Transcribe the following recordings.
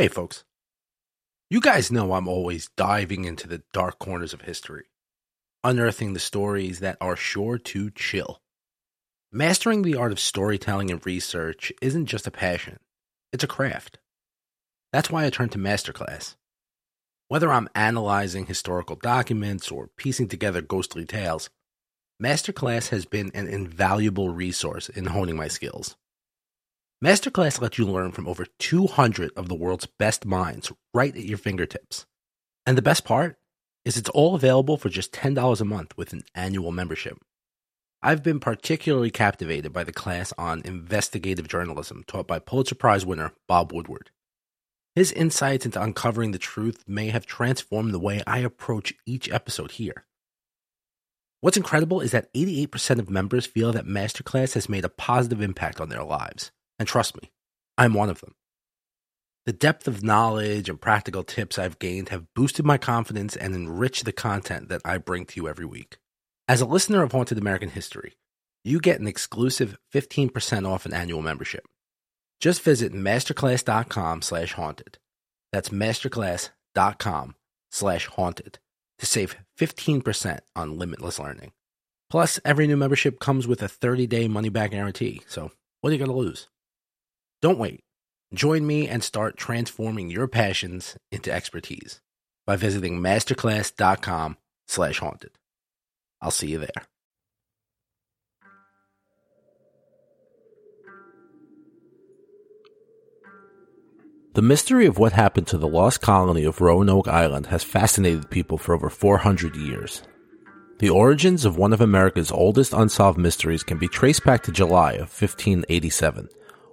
Hey, folks. You guys know I'm always diving into the dark corners of history, unearthing the stories that are sure to chill. Mastering the art of storytelling and research isn't just a passion, it's a craft. That's why I turn to Masterclass. Whether I'm analyzing historical documents or piecing together ghostly tales, Masterclass has been an invaluable resource in honing my skills. Masterclass lets you learn from over 200 of the world's best minds right at your fingertips. And the best part is it's all available for just $10 a month with an annual membership. I've been particularly captivated by the class on investigative journalism taught by Pulitzer Prize winner Bob Woodward. His insights into uncovering the truth may have transformed the way I approach each episode here. What's incredible is that 88% of members feel that Masterclass has made a positive impact on their lives. And trust me, I'm one of them. The depth of knowledge and practical tips I've gained have boosted my confidence and enriched the content that I bring to you every week. As a listener of Haunted American History, you get an exclusive 15% off an annual membership. Just visit masterclass.com slash haunted. That's masterclass.com slash haunted to save 15% on limitless learning. Plus, every new membership comes with a 30-day money-back guarantee, so what are you going to lose? Don't wait. Join me and start transforming your passions into expertise by visiting masterclass.com slash haunted. I'll see you there. The mystery of what happened to the lost colony of Roanoke Island has fascinated people for over 400 years. The origins of one of America's oldest unsolved mysteries can be traced back to July of 1587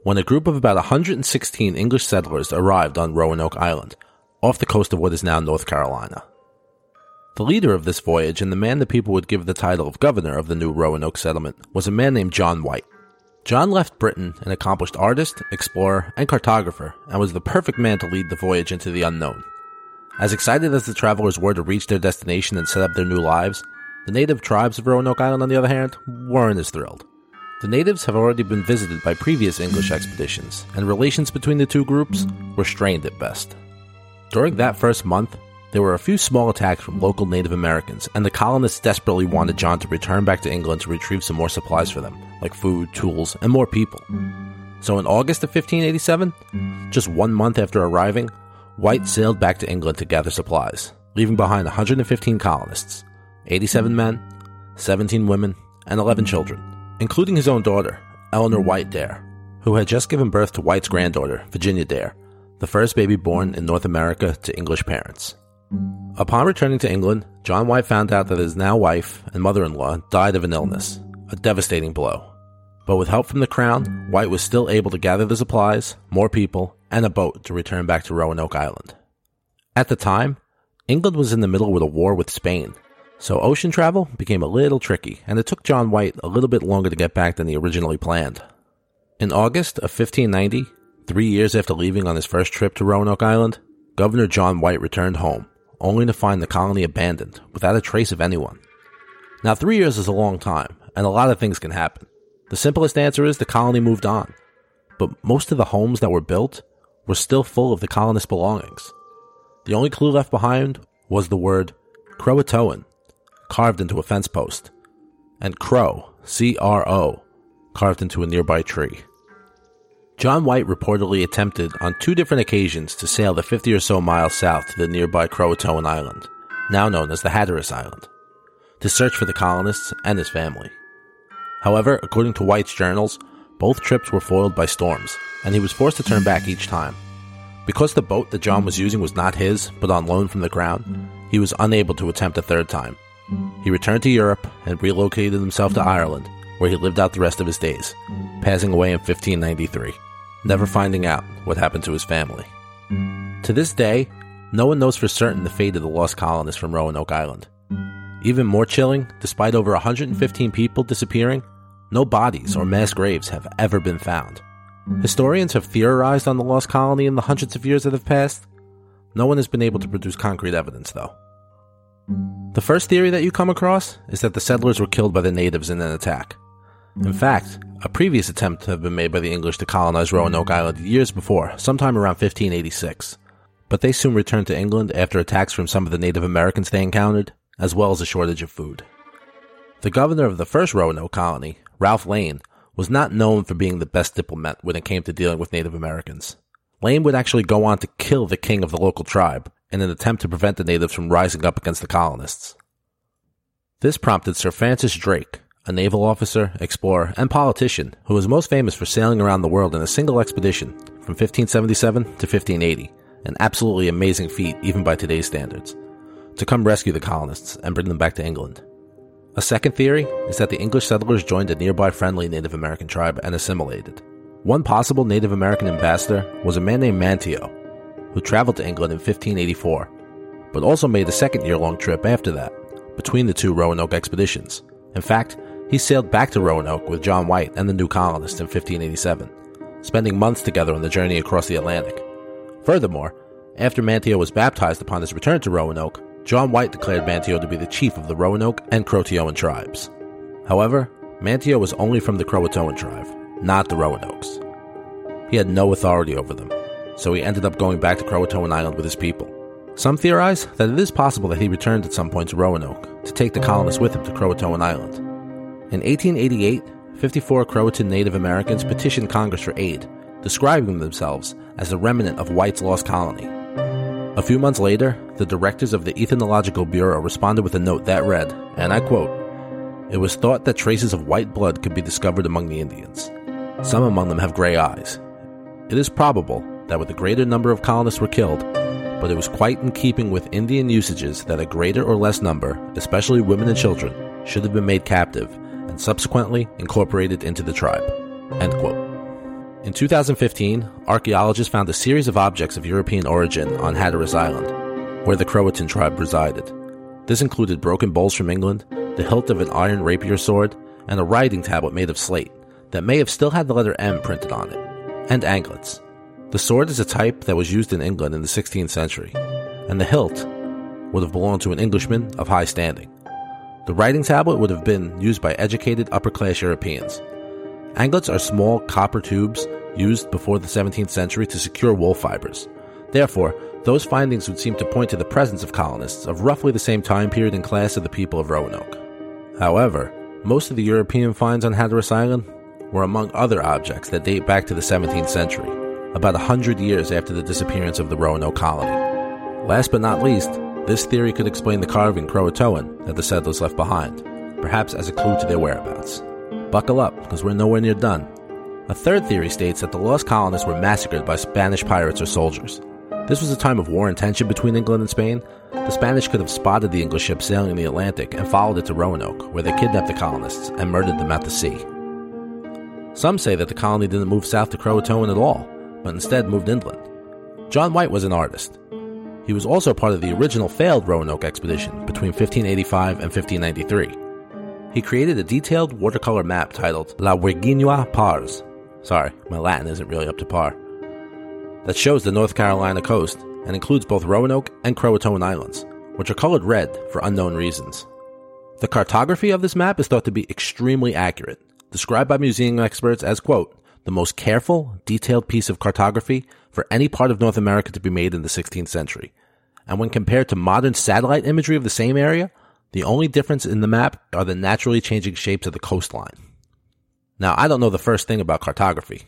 when a group of about 116 English settlers arrived on Roanoke Island, off the coast of what is now North Carolina. The leader of this voyage and the man the people would give the title of governor of the new Roanoke settlement was a man named John White. John left Britain an accomplished artist, explorer, and cartographer, and was the perfect man to lead the voyage into the unknown. As excited as the travelers were to reach their destination and set up their new lives, the native tribes of Roanoke Island, on the other hand, weren't as thrilled. The natives have already been visited by previous English expeditions, and relations between the two groups were strained at best. During that first month, there were a few small attacks from local Native Americans, and the colonists desperately wanted John to return back to England to retrieve some more supplies for them, like food, tools, and more people. So in August of 1587, just one month after arriving, White sailed back to England to gather supplies, leaving behind 115 colonists 87 men, 17 women, and 11 children including his own daughter, Eleanor hmm. White Dare, who had just given birth to White's granddaughter, Virginia Dare, the first baby born in North America to English parents. Upon returning to England, John White found out that his now wife and mother in law died of an illness, a devastating blow. But with help from the crown, White was still able to gather the supplies, more people, and a boat to return back to Roanoke Island. At the time, England was in the middle of a war with Spain, so ocean travel became a little tricky, and it took John White a little bit longer to get back than he originally planned. In August of 1590, three years after leaving on his first trip to Roanoke Island, Governor John White returned home, only to find the colony abandoned, without a trace of anyone. Now, three years is a long time, and a lot of things can happen. The simplest answer is the colony moved on, but most of the homes that were built were still full of the colonists' belongings. The only clue left behind was the word Croatoan, carved into a fence post, and Crow, C R O, carved into a nearby tree. John White reportedly attempted on two different occasions to sail the 50 or so miles south to the nearby Croatoan Island, now known as the Hatteras Island, to search for the colonists and his family. However, according to White's journals, both trips were foiled by storms, and he was forced to turn back each time. Because the boat that John was using was not his, but on loan from the crown, he was unable to attempt a third time, he returned to Europe and relocated himself to Ireland, where he lived out the rest of his days, passing away in 1593, never finding out what happened to his family. To this day, no one knows for certain the fate of the lost colonists from Roanoke Island. Even more chilling, despite over 115 people disappearing, no bodies or mass graves have ever been found. Historians have theorized on the lost colony in the hundreds of years that have passed. No one has been able to produce concrete evidence, though. The first theory that you come across is that the settlers were killed by the natives in an attack. In fact, A previous attempt had been made by the English to colonize Roanoke Island years before, sometime around 1586. But they soon returned to England after attacks from some of the Native Americans they encountered, as well as a shortage of food. The governor of the first Roanoke colony, Ralph Lane, was not known for being the best diplomat when it came to dealing with Native Americans. Lane would actually go on to kill the king of the local tribe in an attempt to prevent the natives from rising up against the colonists. This prompted Sir Francis Drake, a naval officer, explorer, and politician who was most famous for sailing around the world in a single expedition from 1577 to 1580, an absolutely amazing feat even by today's standards, to come rescue the colonists and bring them back to England. A second theory is that the English settlers joined a nearby friendly Native American tribe and assimilated. One possible Native American ambassador was a man named Manteo, who traveled to England in 1584, but also made a second year long trip after that, between the two Roanoke expeditions. In fact, he sailed back to Roanoke with John White and the new colonists in 1587, spending months together on the journey across the Atlantic. Furthermore, after Manteo was baptized upon his return to Roanoke, John White declared Manteo to be the chief of the Roanoke and Croatoan tribes. However, Manteo was only from the Croatoan tribe, not the Roanokes. He had no authority over them, so he ended up going back to Croatoan Island with his people. Some theorize that it is possible that he returned at some point to Roanoke to take the colonists with him to Croatoan Island. In 1888, 54 Croatan Native Americans petitioned Congress for aid, describing themselves as the remnant of White's lost colony. A few months later, the directors of the Ethnological Bureau responded with a note that read, and I quote, It was thought that traces of white blood could be discovered among the Indians. Some among them have gray eyes. It is probable that with a greater number of colonists were killed, but it was quite in keeping with Indian usages that a greater or less number, especially women and children, should have been made captive and subsequently incorporated into the tribe. In 2015, archaeologists found a series of objects of European origin on Hatteras Island, where the Croatan tribe resided. This included broken bowls from England, the hilt of an iron rapier sword, and a writing tablet made of slate that may have still had the letter M printed on it, and anklets. The sword is a type that was used in England in the 16th century, and the hilt would have belonged to an Englishman of high standing. The writing tablet would have been used by educated upper class Europeans, Anglets are small copper tubes used before the 17th century to secure wool fibers. Therefore, those findings would seem to point to the presence of colonists of roughly the same time period and class of the people of Roanoke. However, most of the European finds on Hatteras Island were among other objects that date back to the 17th century, about a hundred years after the disappearance of the Roanoke colony. Last but not least, this theory could explain the carving Croatoan that the settlers left behind, perhaps as a clue to their whereabouts. Buckle up, because we're nowhere near done. A third theory states that the lost colonists were massacred by Spanish pirates or soldiers. This was a time of war and tension between England and Spain. The Spanish could have spotted the English ship sailing in the Atlantic and followed it to Roanoke, where they kidnapped the colonists and murdered them at the sea. Some say that the colony didn't move south to Croatoan at all, but instead moved inland. John White was an artist. He was also part of the original failed Roanoke expedition between 1585 and 1593 he created a detailed watercolor map titled La Virginea Pars. Sorry, my Latin isn't really up to par. That shows the North Carolina coast and includes both Roanoke and Croatoan Islands, which are colored red for unknown reasons. The cartography of this map is thought to be extremely accurate, described by museum experts as, quote, the most careful, detailed piece of cartography for any part of North America to be made in the 16th century. And when compared to modern satellite imagery of the same area, the only difference in the map are the naturally changing shapes of the coastline. Now, I don't know the first thing about cartography,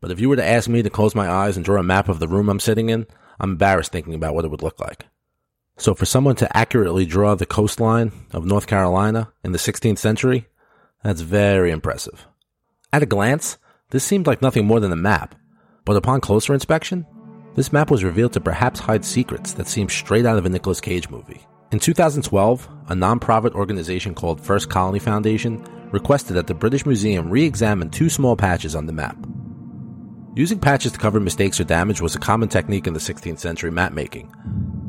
but if you were to ask me to close my eyes and draw a map of the room I'm sitting in, I'm embarrassed thinking about what it would look like. So for someone to accurately draw the coastline of North Carolina in the 16th century, that's very impressive. At a glance, this seemed like nothing more than a map, but upon closer inspection, this map was revealed to perhaps hide secrets that seemed straight out of a Nicolas Cage movie. In 2012, a non-profit organization called First Colony Foundation requested that the British Museum re-examine two small patches on the map. Using patches to cover mistakes or damage was a common technique in the 16th century map making,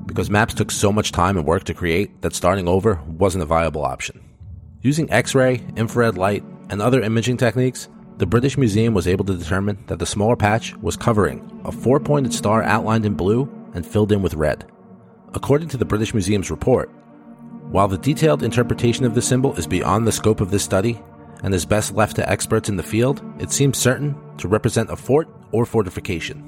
because maps took so much time and work to create that starting over wasn't a viable option. Using X-ray, infrared light, and other imaging techniques, the British Museum was able to determine that the smaller patch was covering a four-pointed star outlined in blue and filled in with red. According to the British Museum's report, while the detailed interpretation of the symbol is beyond the scope of this study, and is best left to experts in the field, it seems certain to represent a fort or fortification.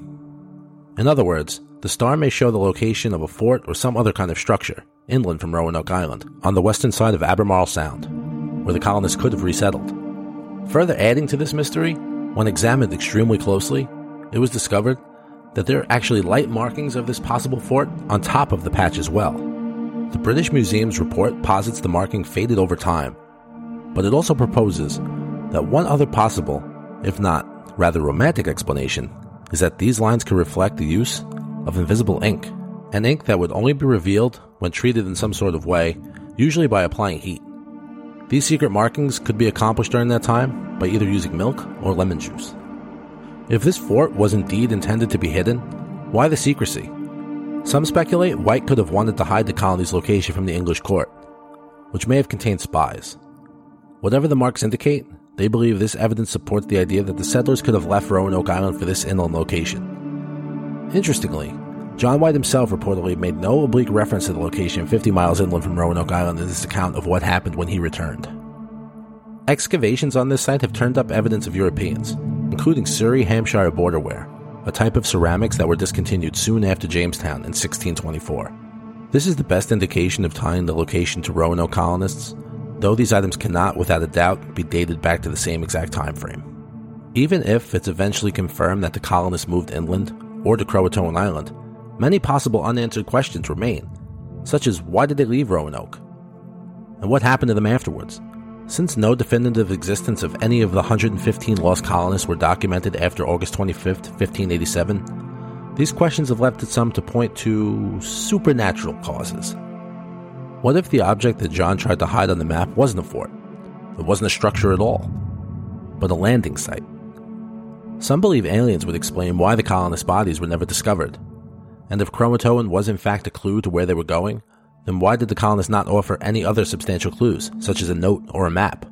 In other words, the star may show the location of a fort or some other kind of structure inland from Roanoke Island, on the western side of Albemarle Sound, where the colonists could have resettled. Further adding to this mystery, when examined extremely closely, it was discovered that there are actually light markings of this possible fort on top of the patch as well. The British Museum's report posits the marking faded over time, but it also proposes that one other possible, if not rather romantic explanation, is that these lines could reflect the use of invisible ink, an ink that would only be revealed when treated in some sort of way, usually by applying heat. These secret markings could be accomplished during that time by either using milk or lemon juice. If this fort was indeed intended to be hidden, why the secrecy? Some speculate White could have wanted to hide the colony's location from the English court, which may have contained spies. Whatever the marks indicate, they believe this evidence supports the idea that the settlers could have left Roanoke Island for this inland location. Interestingly, John White himself reportedly made no oblique reference to the location 50 miles inland from Roanoke Island in his account of what happened when he returned. Excavations on this site have turned up evidence of Europeans, including Surrey Hampshire borderware, a type of ceramics that were discontinued soon after Jamestown in 1624. This is the best indication of tying the location to Roanoke colonists, though these items cannot, without a doubt, be dated back to the same exact time frame. Even if it's eventually confirmed that the colonists moved inland or to Croatoan Island, Many possible unanswered questions remain, such as why did they leave Roanoke? And what happened to them afterwards? Since no definitive existence of any of the 115 lost colonists were documented after August 25, 1587, these questions have led some to point to supernatural causes. What if the object that John tried to hide on the map wasn't a fort? It wasn't a structure at all, but a landing site. Some believe aliens would explain why the colonists' bodies were never discovered, and if Croatoan was in fact a clue to where they were going, then why did the colonists not offer any other substantial clues, such as a note or a map?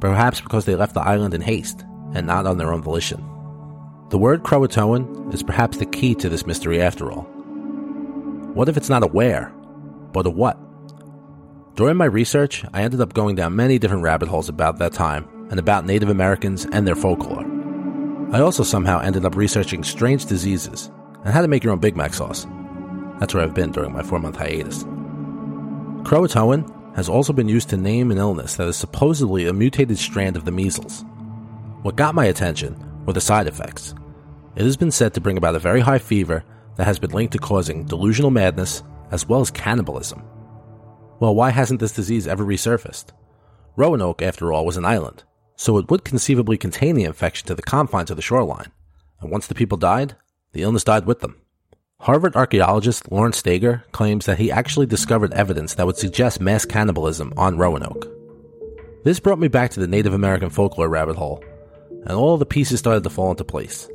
Perhaps because they left the island in haste, and not on their own volition. The word Croatoan is perhaps the key to this mystery after all. What if it's not a where, but a what? During my research, I ended up going down many different rabbit holes about that time and about Native Americans and their folklore. I also somehow ended up researching strange diseases and how to make your own Big Mac sauce. That's where I've been during my four month hiatus. Croatoan has also been used to name an illness that is supposedly a mutated strand of the measles. What got my attention were the side effects. It has been said to bring about a very high fever that has been linked to causing delusional madness as well as cannibalism. Well, why hasn't this disease ever resurfaced? Roanoke, after all, was an island, so it would conceivably contain the infection to the confines of the shoreline. And once the people died, the illness died with them. Harvard archaeologist Lawrence Stager claims that he actually discovered evidence that would suggest mass cannibalism on Roanoke. This brought me back to the Native American folklore rabbit hole, and all the pieces started to fall into place.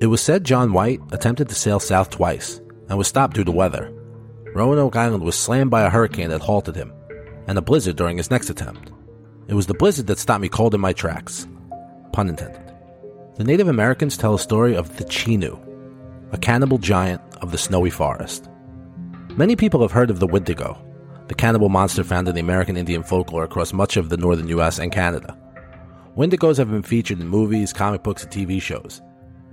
It was said John White attempted to sail south twice and was stopped due to weather. Roanoke Island was slammed by a hurricane that halted him, and a blizzard during his next attempt. It was the blizzard that stopped me cold in my tracks. Pun intended. The Native Americans tell a story of the Chenoo, a cannibal giant of the snowy forest. Many people have heard of the Wendigo, the cannibal monster found in the American Indian folklore across much of the northern US and Canada. Wendigos have been featured in movies, comic books, and TV shows.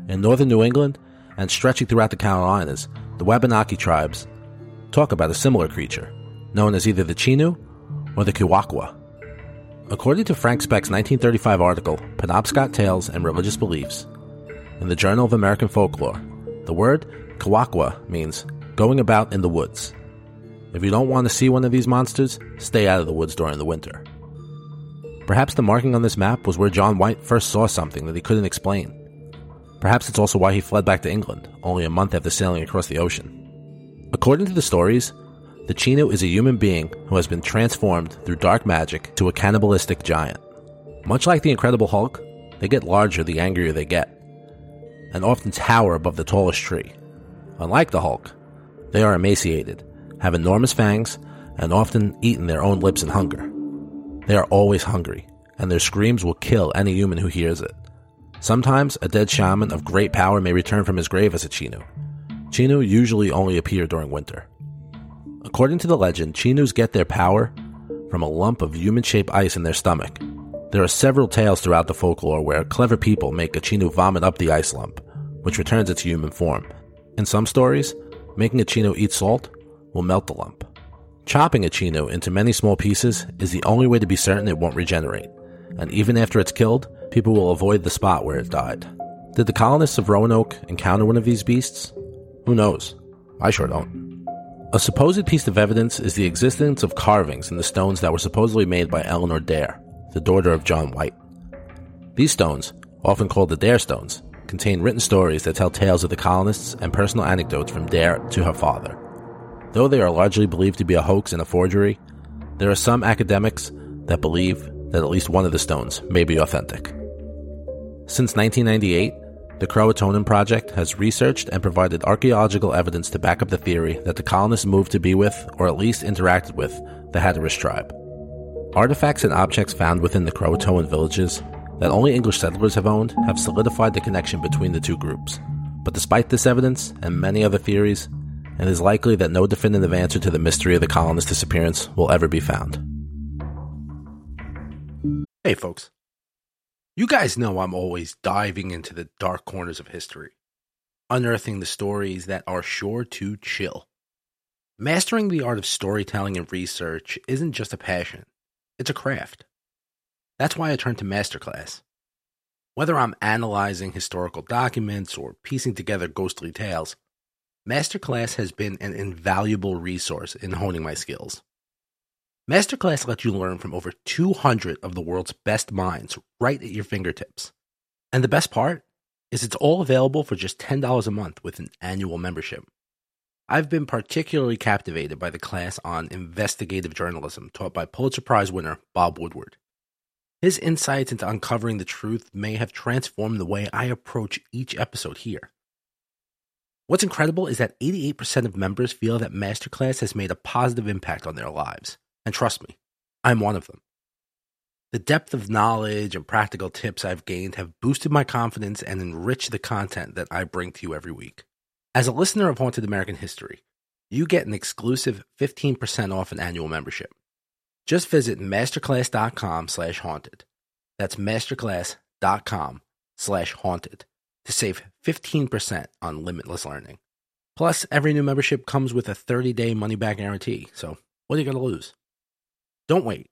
In northern New England and stretching throughout the Carolinas, the Wabanaki tribes talk about a similar creature, known as either the Chenoo or the Kewahqu. According to Frank Speck's 1935 article, Penobscot Tales and Religious Beliefs, in the Journal of American Folklore, the word Kewahqu means going about in the woods. If you don't want to see one of these monsters, stay out of the woods during the winter. Perhaps the marking on this map was where John White first saw something that he couldn't explain. Perhaps it's also why he fled back to England, only a month after sailing across the ocean. According to the stories, the Chenoo is a human being who has been transformed through dark magic to a cannibalistic giant. Much like the Incredible Hulk, they get larger the angrier they get and often tower above the tallest tree. Unlike the Hulk, they are emaciated, have enormous fangs, and often eat in their own lips in hunger. They are always hungry, and their screams will kill any human who hears it. Sometimes a dead shaman of great power may return from his grave as a Chenoo. Chenoo usually only appear during winter. According to the legend, Chenoos get their power from a lump of human shaped ice in their stomach. There are several tales throughout the folklore where clever people make a Chenoo vomit up the ice lump, which returns its human form. In some stories, making a Chenoo eat salt will melt the lump. Chopping a Chenoo into many small pieces is the only way to be certain it won't regenerate, and even after it's killed, people will avoid the spot where it died. Did the colonists of Roanoke encounter one of these beasts? Who knows? I sure don't. A supposed piece of evidence is the existence of carvings in the stones that were supposedly made by Eleanor Dare, the daughter of John White. These stones, often called the Dare Stones, contain written stories that tell tales of the colonists and personal anecdotes from Dare to her father. Though they are largely believed to be a hoax and a forgery, there are some academics that believe that at least one of the stones may be authentic. Since 1998, the Croatoan Project has researched and provided archaeological evidence to back up the theory that the colonists moved to be with, or at least interacted with, the Hatteras tribe. Artifacts and objects found within the Croatoan villages that only English settlers have owned have solidified the connection between the two groups. But despite this evidence and many other theories, it is likely that no definitive answer to the mystery of the colonists' disappearance will ever be found. Hey, folks. You guys know I'm always diving into the dark corners of history, unearthing the stories that are sure to chill. Mastering the art of storytelling and research isn't just a passion, it's a craft. That's why I turn to Masterclass. Whether I'm analyzing historical documents or piecing together ghostly tales, Masterclass has been an invaluable resource in honing my skills. Masterclass lets you learn from over 200 of the world's best minds right at your fingertips. And the best part is it's all available for just $10 a month with an annual membership. I've been particularly captivated by the class on investigative journalism taught by Pulitzer Prize winner Bob Woodward. His insights into uncovering the truth may have transformed the way I approach each episode here. What's incredible is that 88% of members feel that Masterclass has made a positive impact on their lives. And trust me, I'm one of them. The depth of knowledge and practical tips I've gained have boosted my confidence and enriched the content that I bring to you every week. As a listener of Haunted American History, you get an exclusive 15% off an annual membership. Just visit masterclass.com slash haunted. That's masterclass.com slash haunted to save 15% on limitless learning. Plus, every new membership comes with a 30-day money-back guarantee, so what are you going to lose? Don't wait.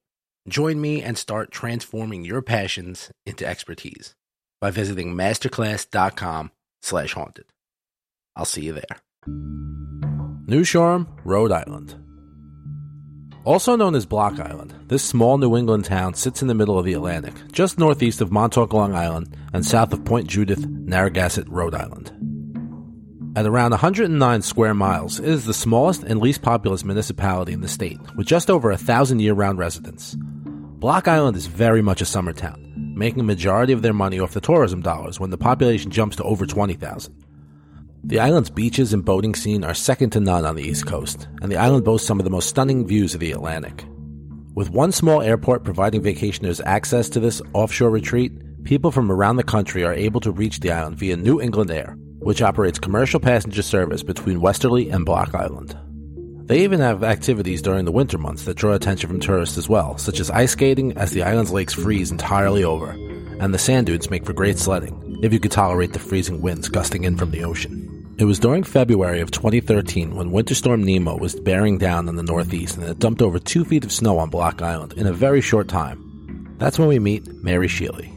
Join me and start transforming your passions into expertise by visiting masterclass.com slash haunted. I'll see you there. New Shoreham, Rhode Island. Also known as Block Island, this small New England town sits in the middle of the Atlantic, just northeast of Montauk, Long Island, and south of Point Judith, Narragansett, Rhode Island. At around 109 square miles, it is the smallest and least populous municipality in the state, with just over a thousand year round residents. Block Island is very much a summer town, making a majority of their money off the tourism dollars when the population jumps to over 20,000. The island's beaches and boating scene are second to none on the East Coast, and the island boasts some of the most stunning views of the Atlantic. With one small airport providing vacationers access to this offshore retreat, people from around the country are able to reach the island via New England Air, which operates commercial passenger service between Westerly and Block Island. They even have activities during the winter months that draw attention from tourists as well, such as ice skating as the island's lakes freeze entirely over, and the sand dunes make for great sledding, if you could tolerate the freezing winds gusting in from the ocean. It was during February of 2013 when Winter Storm Nemo was bearing down on the Northeast and it dumped over two feet of snow on Block Island in a very short time. That's when we meet Mary Sheely.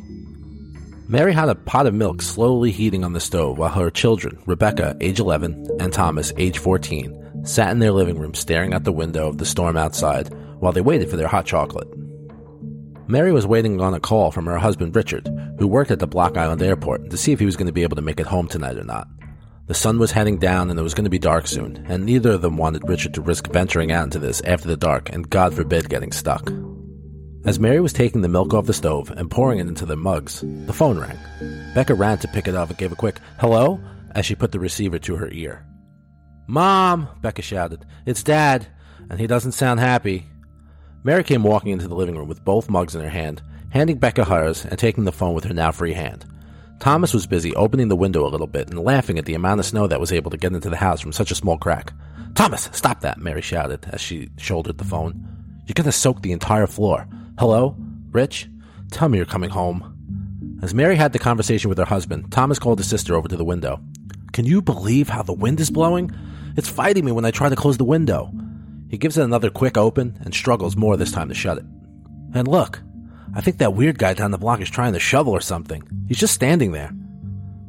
Mary had a pot of milk slowly heating on the stove while her children, Rebecca, age 11, and Thomas, age 14, sat in their living room staring out the window of the storm outside while they waited for their hot chocolate. Mary was waiting on a call from her husband Richard, who worked at the Block Island airport, to see if he was going to be able to make it home tonight or not. The sun was heading down and it was going to be dark soon, and neither of them wanted Richard to risk venturing out into this after the dark and God forbid getting stuck. As Mary was taking the milk off the stove and pouring it into their mugs, the phone rang. Becca ran to pick it up and gave a quick hello as she put the receiver to her ear. Mom, Becca shouted, it's Dad, and he doesn't sound happy. Mary came walking into the living room with both mugs in her hand, handing Becca hers and taking the phone with her now free hand. Thomas was busy opening the window a little bit and laughing at the amount of snow that was able to get into the house from such a small crack. Thomas, stop that, Mary shouted as she shouldered the phone. You're to soak the entire floor. Hello? Rich? Tell me you're coming home. As Mary had the conversation with her husband, Thomas called his sister over to the window. Can you believe how the wind is blowing? It's fighting me when I try to close the window. He gives it another quick open and struggles more this time to shut it. And look, I think that weird guy down the block is trying to shovel or something. He's just standing there.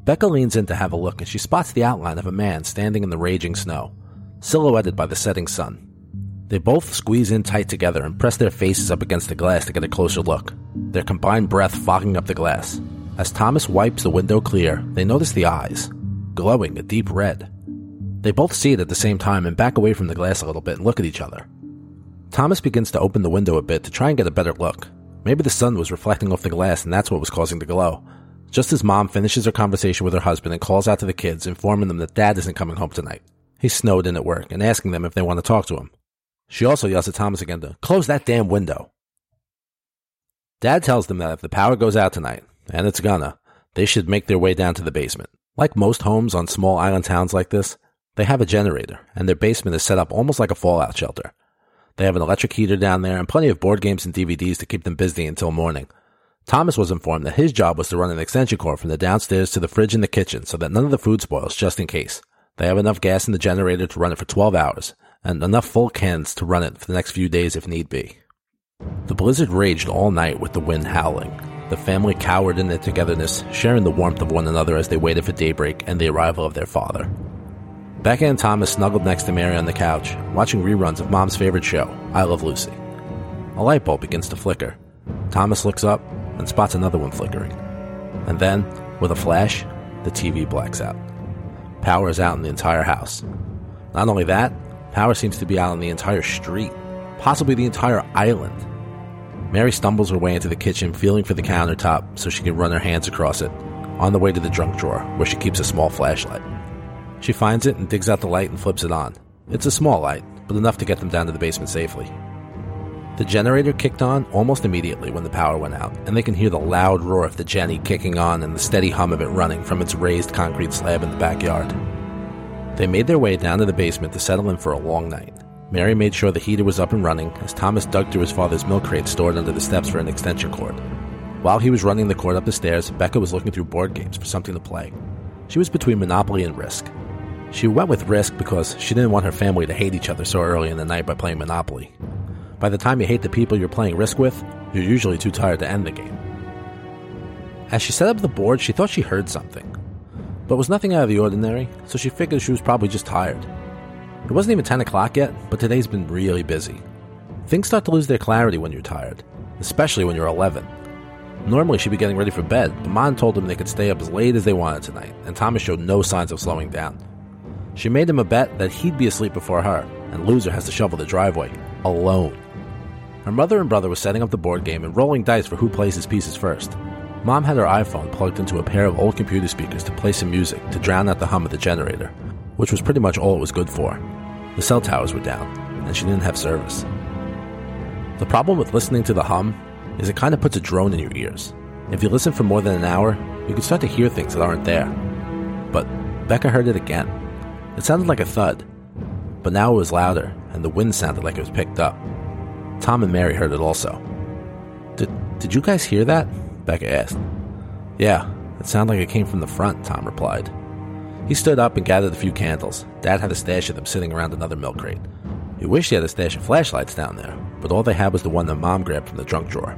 Becca leans in to have a look and she spots the outline of a man standing in the raging snow, silhouetted by the setting sun. They both squeeze in tight together and press their faces up against the glass to get a closer look, their combined breath fogging up the glass. As Thomas wipes the window clear, they notice the eyes, glowing a deep red. They both see it at the same time and back away from the glass a little bit and look at each other. Thomas begins to open the window a bit to try and get a better look. Maybe the sun was reflecting off the glass and that's what was causing the glow. Just as mom finishes her conversation with her husband and calls out to the kids, informing them that dad isn't coming home tonight. He's snowed in at work and asking them if they want to talk to him. She also yells at Thomas again to close that damn window. Dad tells them that if the power goes out tonight, and it's gonna, they should make their way down to the basement. Like most homes on small island towns like this, they have a generator, and their basement is set up almost like a fallout shelter. They have an electric heater down there and plenty of board games and DVDs to keep them busy until morning. Thomas was informed that his job was to run an extension cord from the downstairs to the fridge in the kitchen so that none of the food spoils just in case. They have enough gas in the generator to run it for 12 hours, and enough full cans to run it for the next few days if need be. The blizzard raged all night with the wind howling. The family cowered in their togetherness, sharing the warmth of one another as they waited for daybreak and the arrival of their father. Becca and Thomas snuggled next to Mary on the couch, watching reruns of Mom's favorite show, I Love Lucy. A light bulb begins to flicker. Thomas looks up and spots another one flickering. And then, with a flash, the TV blacks out. Power is out in the entire house. Not only that, Power seems to be out on the entire street, possibly the entire island. Mary stumbles her way into the kitchen, feeling for the countertop so she can run her hands across it, on the way to the junk drawer, where she keeps a small flashlight. She finds it and digs out the light and flips it on. It's a small light, but enough to get them down to the basement safely. The generator kicked on almost immediately when the power went out, and they can hear the loud roar of the Jenny kicking on and the steady hum of it running from its raised concrete slab in the backyard. They made their way down to the basement to settle in for a long night. Mary made sure the heater was up and running as Thomas dug through his father's milk crate stored under the steps for an extension cord. While he was running the cord up the stairs, Becca was looking through board games for something to play. She was between Monopoly and Risk. She went with Risk because she didn't want her family to hate each other so early in the night by playing Monopoly. By the time you hate the people you're playing Risk with, you're usually too tired to end the game. As she set up the board, she thought she heard something but was nothing out of the ordinary, so she figured she was probably just tired. It wasn't even 10 o'clock yet, but today's been really busy. Things start to lose their clarity when you're tired, especially when you're 11. Normally she'd be getting ready for bed, but Mom told them they could stay up as late as they wanted tonight, and Thomas showed no signs of slowing down. She made him a bet that he'd be asleep before her, and loser has to shovel the driveway, alone. Her mother and brother were setting up the board game and rolling dice for who plays his pieces first. Mom had her iPhone plugged into a pair of old computer speakers to play some music to drown out the hum of the generator, which was pretty much all it was good for. The cell towers were down, and she didn't have service. The problem with listening to the hum is it kind of puts a drone in your ears. If you listen for more than an hour, you can start to hear things that aren't there. But Becca heard it again. It sounded like a thud, but now it was louder, and the wind sounded like it was picked up. Tom and Mary heard it also. Did, did you guys hear that? Becca asked. Yeah, it sounded like it came from the front, Tom replied. He stood up and gathered a few candles. Dad had a stash of them sitting around another milk crate. He wished he had a stash of flashlights down there, but all they had was the one that Mom grabbed from the trunk drawer.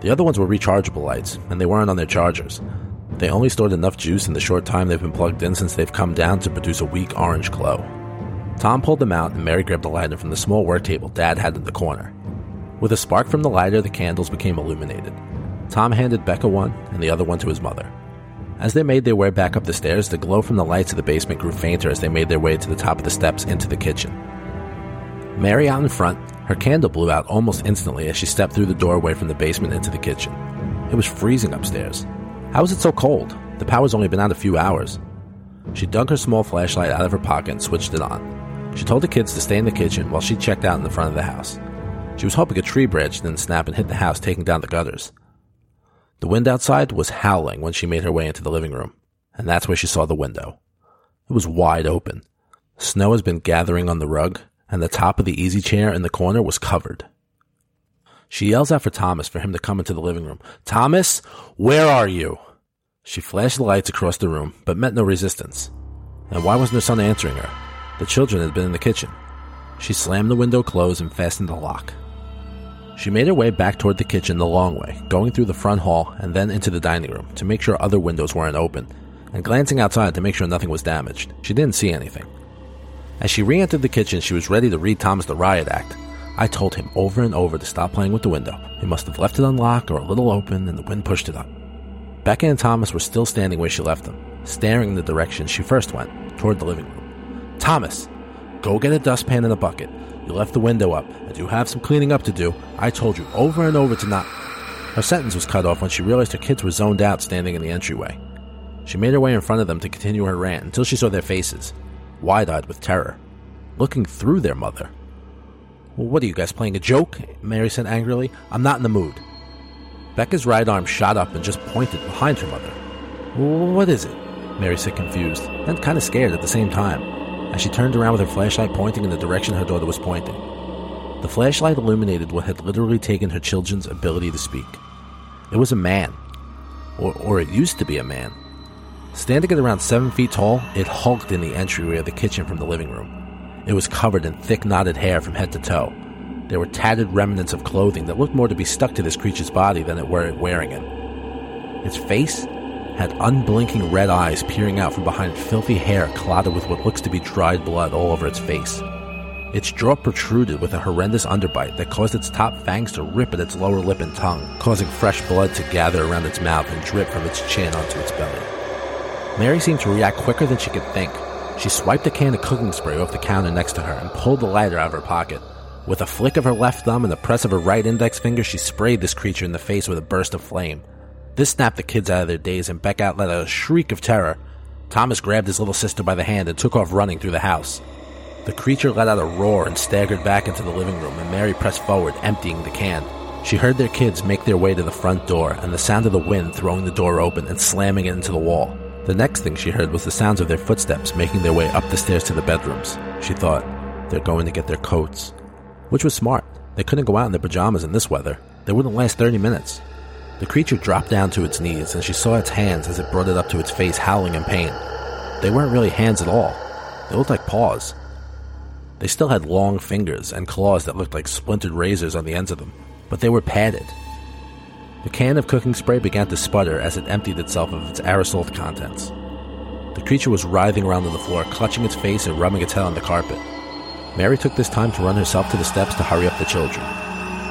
The other ones were rechargeable lights, and they weren't on their chargers. They only stored enough juice in the short time they've been plugged in since they've come down to produce a weak orange glow. Tom pulled them out, and Mary grabbed a lighter from the small work table Dad had in the corner. With a spark from the lighter, the candles became illuminated. Tom handed Becca one and the other one to his mother. As they made their way back up the stairs, the glow from the lights of the basement grew fainter as they made their way to the top of the steps into the kitchen. Mary out in front, her candle blew out almost instantly as she stepped through the doorway from the basement into the kitchen. It was freezing upstairs. How was it so cold? The power's only been out a few hours. She dug her small flashlight out of her pocket and switched it on. She told the kids to stay in the kitchen while she checked out in the front of the house. She was hoping a tree branch didn't snap and hit the house, taking down the gutters. The wind outside was howling when she made her way into the living room, and that's where she saw the window. It was wide open. Snow has been gathering on the rug, and the top of the easy chair in the corner was covered. She yells out for Thomas for him to come into the living room. Thomas, where are you? She flashed the lights across the room, but met no resistance. And why wasn't her son answering her? The children had been in the kitchen. She slammed the window closed and fastened the lock. She made her way back toward the kitchen the long way, going through the front hall and then into the dining room to make sure other windows weren't open, and glancing outside to make sure nothing was damaged. She didn't see anything. As she re entered the kitchen, she was ready to read Thomas the Riot Act. I told him over and over to stop playing with the window. He must have left it unlocked or a little open and the wind pushed it up. Becca and Thomas were still standing where she left them, staring in the direction she first went, toward the living room. Thomas, go get a dustpan and a bucket. You left the window up, and you have some cleaning up to do. I told you over and over to not. Her sentence was cut off when she realized her kids were zoned out standing in the entryway. She made her way in front of them to continue her rant until she saw their faces, wide eyed with terror, looking through their mother. Well, what are you guys playing a joke? Mary said angrily. I'm not in the mood. Becca's right arm shot up and just pointed behind her mother. What is it? Mary said, confused, and kind of scared at the same time, as she turned around with her flashlight pointing in the direction her daughter was pointing. The flashlight illuminated what had literally taken her children's ability to speak. It was a man. Or, or it used to be a man. Standing at around seven feet tall, it hulked in the entryway of the kitchen from the living room. It was covered in thick knotted hair from head to toe, there were tattered remnants of clothing that looked more to be stuck to this creature's body than it were wearing it. Its face had unblinking red eyes peering out from behind filthy hair clotted with what looks to be dried blood all over its face. Its jaw protruded with a horrendous underbite that caused its top fangs to rip at its lower lip and tongue, causing fresh blood to gather around its mouth and drip from its chin onto its belly. Mary seemed to react quicker than she could think. She swiped a can of cooking spray off the counter next to her and pulled the lighter out of her pocket. With a flick of her left thumb and the press of her right index finger, she sprayed this creature in the face with a burst of flame. This snapped the kids out of their daze, and Beck let out a shriek of terror. Thomas grabbed his little sister by the hand and took off running through the house. The creature let out a roar and staggered back into the living room, and Mary pressed forward, emptying the can. She heard their kids make their way to the front door and the sound of the wind throwing the door open and slamming it into the wall. The next thing she heard was the sounds of their footsteps making their way up the stairs to the bedrooms. She thought, they're going to get their coats which was smart. They couldn't go out in their pajamas in this weather. They wouldn't last 30 minutes. The creature dropped down to its knees, and she saw its hands as it brought it up to its face, howling in pain. They weren't really hands at all. They looked like paws. They still had long fingers and claws that looked like splintered razors on the ends of them, but they were padded. The can of cooking spray began to sputter as it emptied itself of its aerosol contents. The creature was writhing around on the floor, clutching its face and rubbing its head on the carpet. Mary took this time to run herself to the steps to hurry up the children.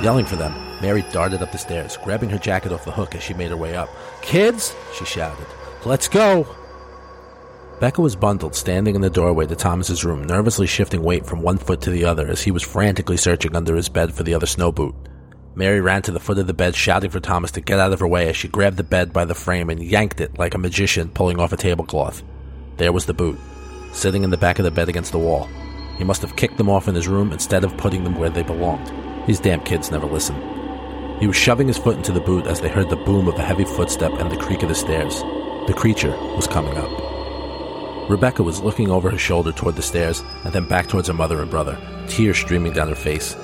Yelling for them, Mary darted up the stairs, grabbing her jacket off the hook as she made her way up. Kids, she shouted, let's go! Becca was bundled, standing in the doorway to Thomas's room, nervously shifting weight from one foot to the other as he was frantically searching under his bed for the other snow boot. Mary ran to the foot of the bed, shouting for Thomas to get out of her way as she grabbed the bed by the frame and yanked it like a magician pulling off a tablecloth. There was the boot, sitting in the back of the bed against the wall. He must have kicked them off in his room instead of putting them where they belonged. These damn kids never listen. He was shoving his foot into the boot as they heard the boom of a heavy footstep and the creak of the stairs. The creature was coming up. Rebecca was looking over her shoulder toward the stairs and then back towards her mother and brother, tears streaming down her face.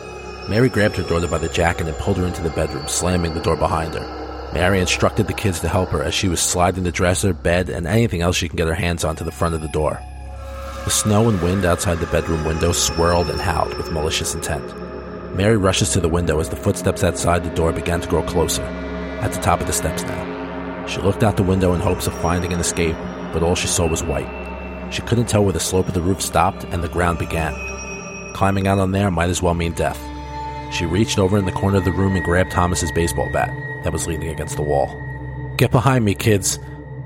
Mary grabbed her daughter by the jacket and pulled her into the bedroom, slamming the door behind her. Mary instructed the kids to help her as she was sliding the dresser, bed, and anything else she can get her hands on to the front of the door. The snow and wind outside the bedroom window swirled and howled with malicious intent. Mary rushes to the window as the footsteps outside the door began to grow closer, at the top of the steps now. She looked out the window in hopes of finding an escape, but all she saw was white. She couldn't tell where the slope of the roof stopped and the ground began. Climbing out on there might as well mean death. She reached over in the corner of the room and grabbed Thomas's baseball bat that was leaning against the wall. Get behind me, kids,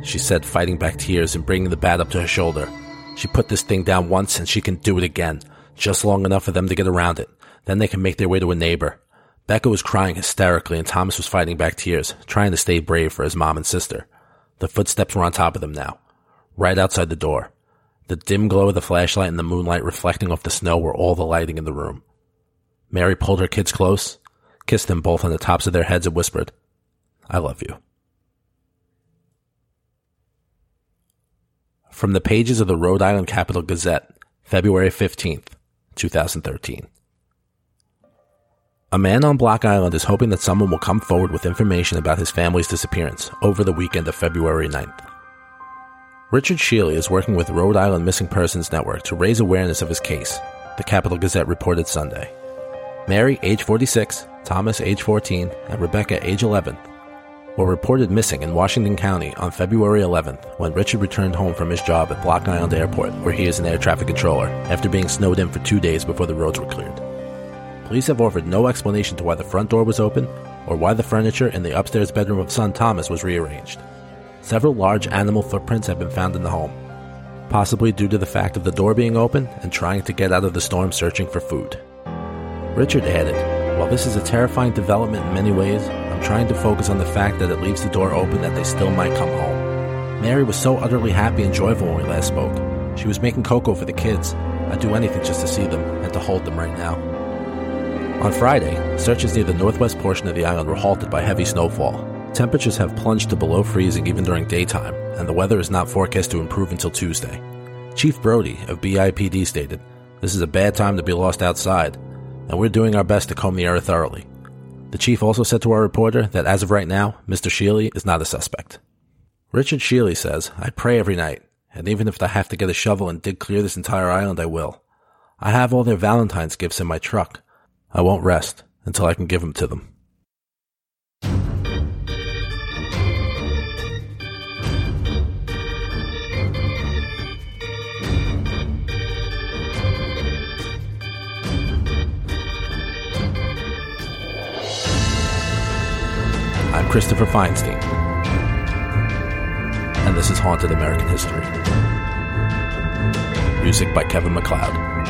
she said, fighting back tears and bringing the bat up to her shoulder. She put this thing down once and she can do it again, just long enough for them to get around it. Then they can make their way to a neighbor. Becca was crying hysterically and Thomas was fighting back tears, trying to stay brave for his mom and sister. The footsteps were on top of them now, right outside the door. The dim glow of the flashlight and the moonlight reflecting off the snow were all the lighting in the room. Mary pulled her kids close, kissed them both on the tops of their heads and whispered, I love you. From the pages of the Rhode Island Capital Gazette, February 15th, 2013. A man on Block Island is hoping that someone will come forward with information about his family's disappearance over the weekend of February 9th. Richard Shealy is working with Rhode Island Missing Persons Network to raise awareness of his case, the Capital Gazette reported Sunday. Mary, age 46, Thomas, age 14, and Rebecca, age 11, were reported missing in Washington County on February 11th when Richard returned home from his job at Block Island Airport, where he is an air traffic controller, after being snowed in for two days before the roads were cleared. Police have offered no explanation to why the front door was open or why the furniture in the upstairs bedroom of son Thomas was rearranged. Several large animal footprints have been found in the home, possibly due to the fact of the door being open and trying to get out of the storm searching for food. Richard added, While this is a terrifying development in many ways, I'm trying to focus on the fact that it leaves the door open that they still might come home. Mary was so utterly happy and joyful when we last spoke. She was making cocoa for the kids. I'd do anything just to see them and to hold them right now. On Friday, searches near the northwest portion of the island were halted by heavy snowfall. Temperatures have plunged to below freezing even during daytime, and the weather is not forecast to improve until Tuesday. Chief Brody of BIPD stated, This is a bad time to be lost outside, and we're doing our best to comb the area thoroughly. The chief also said to our reporter that as of right now, Mr. Shealy is not a suspect. Richard Shealy says, I pray every night, and even if I have to get a shovel and dig clear this entire island, I will. I have all their Valentine's gifts in my truck, I won't rest until I can give them to them. Christopher Feinstein, and this is Haunted American History. Music by Kevin MacLeod.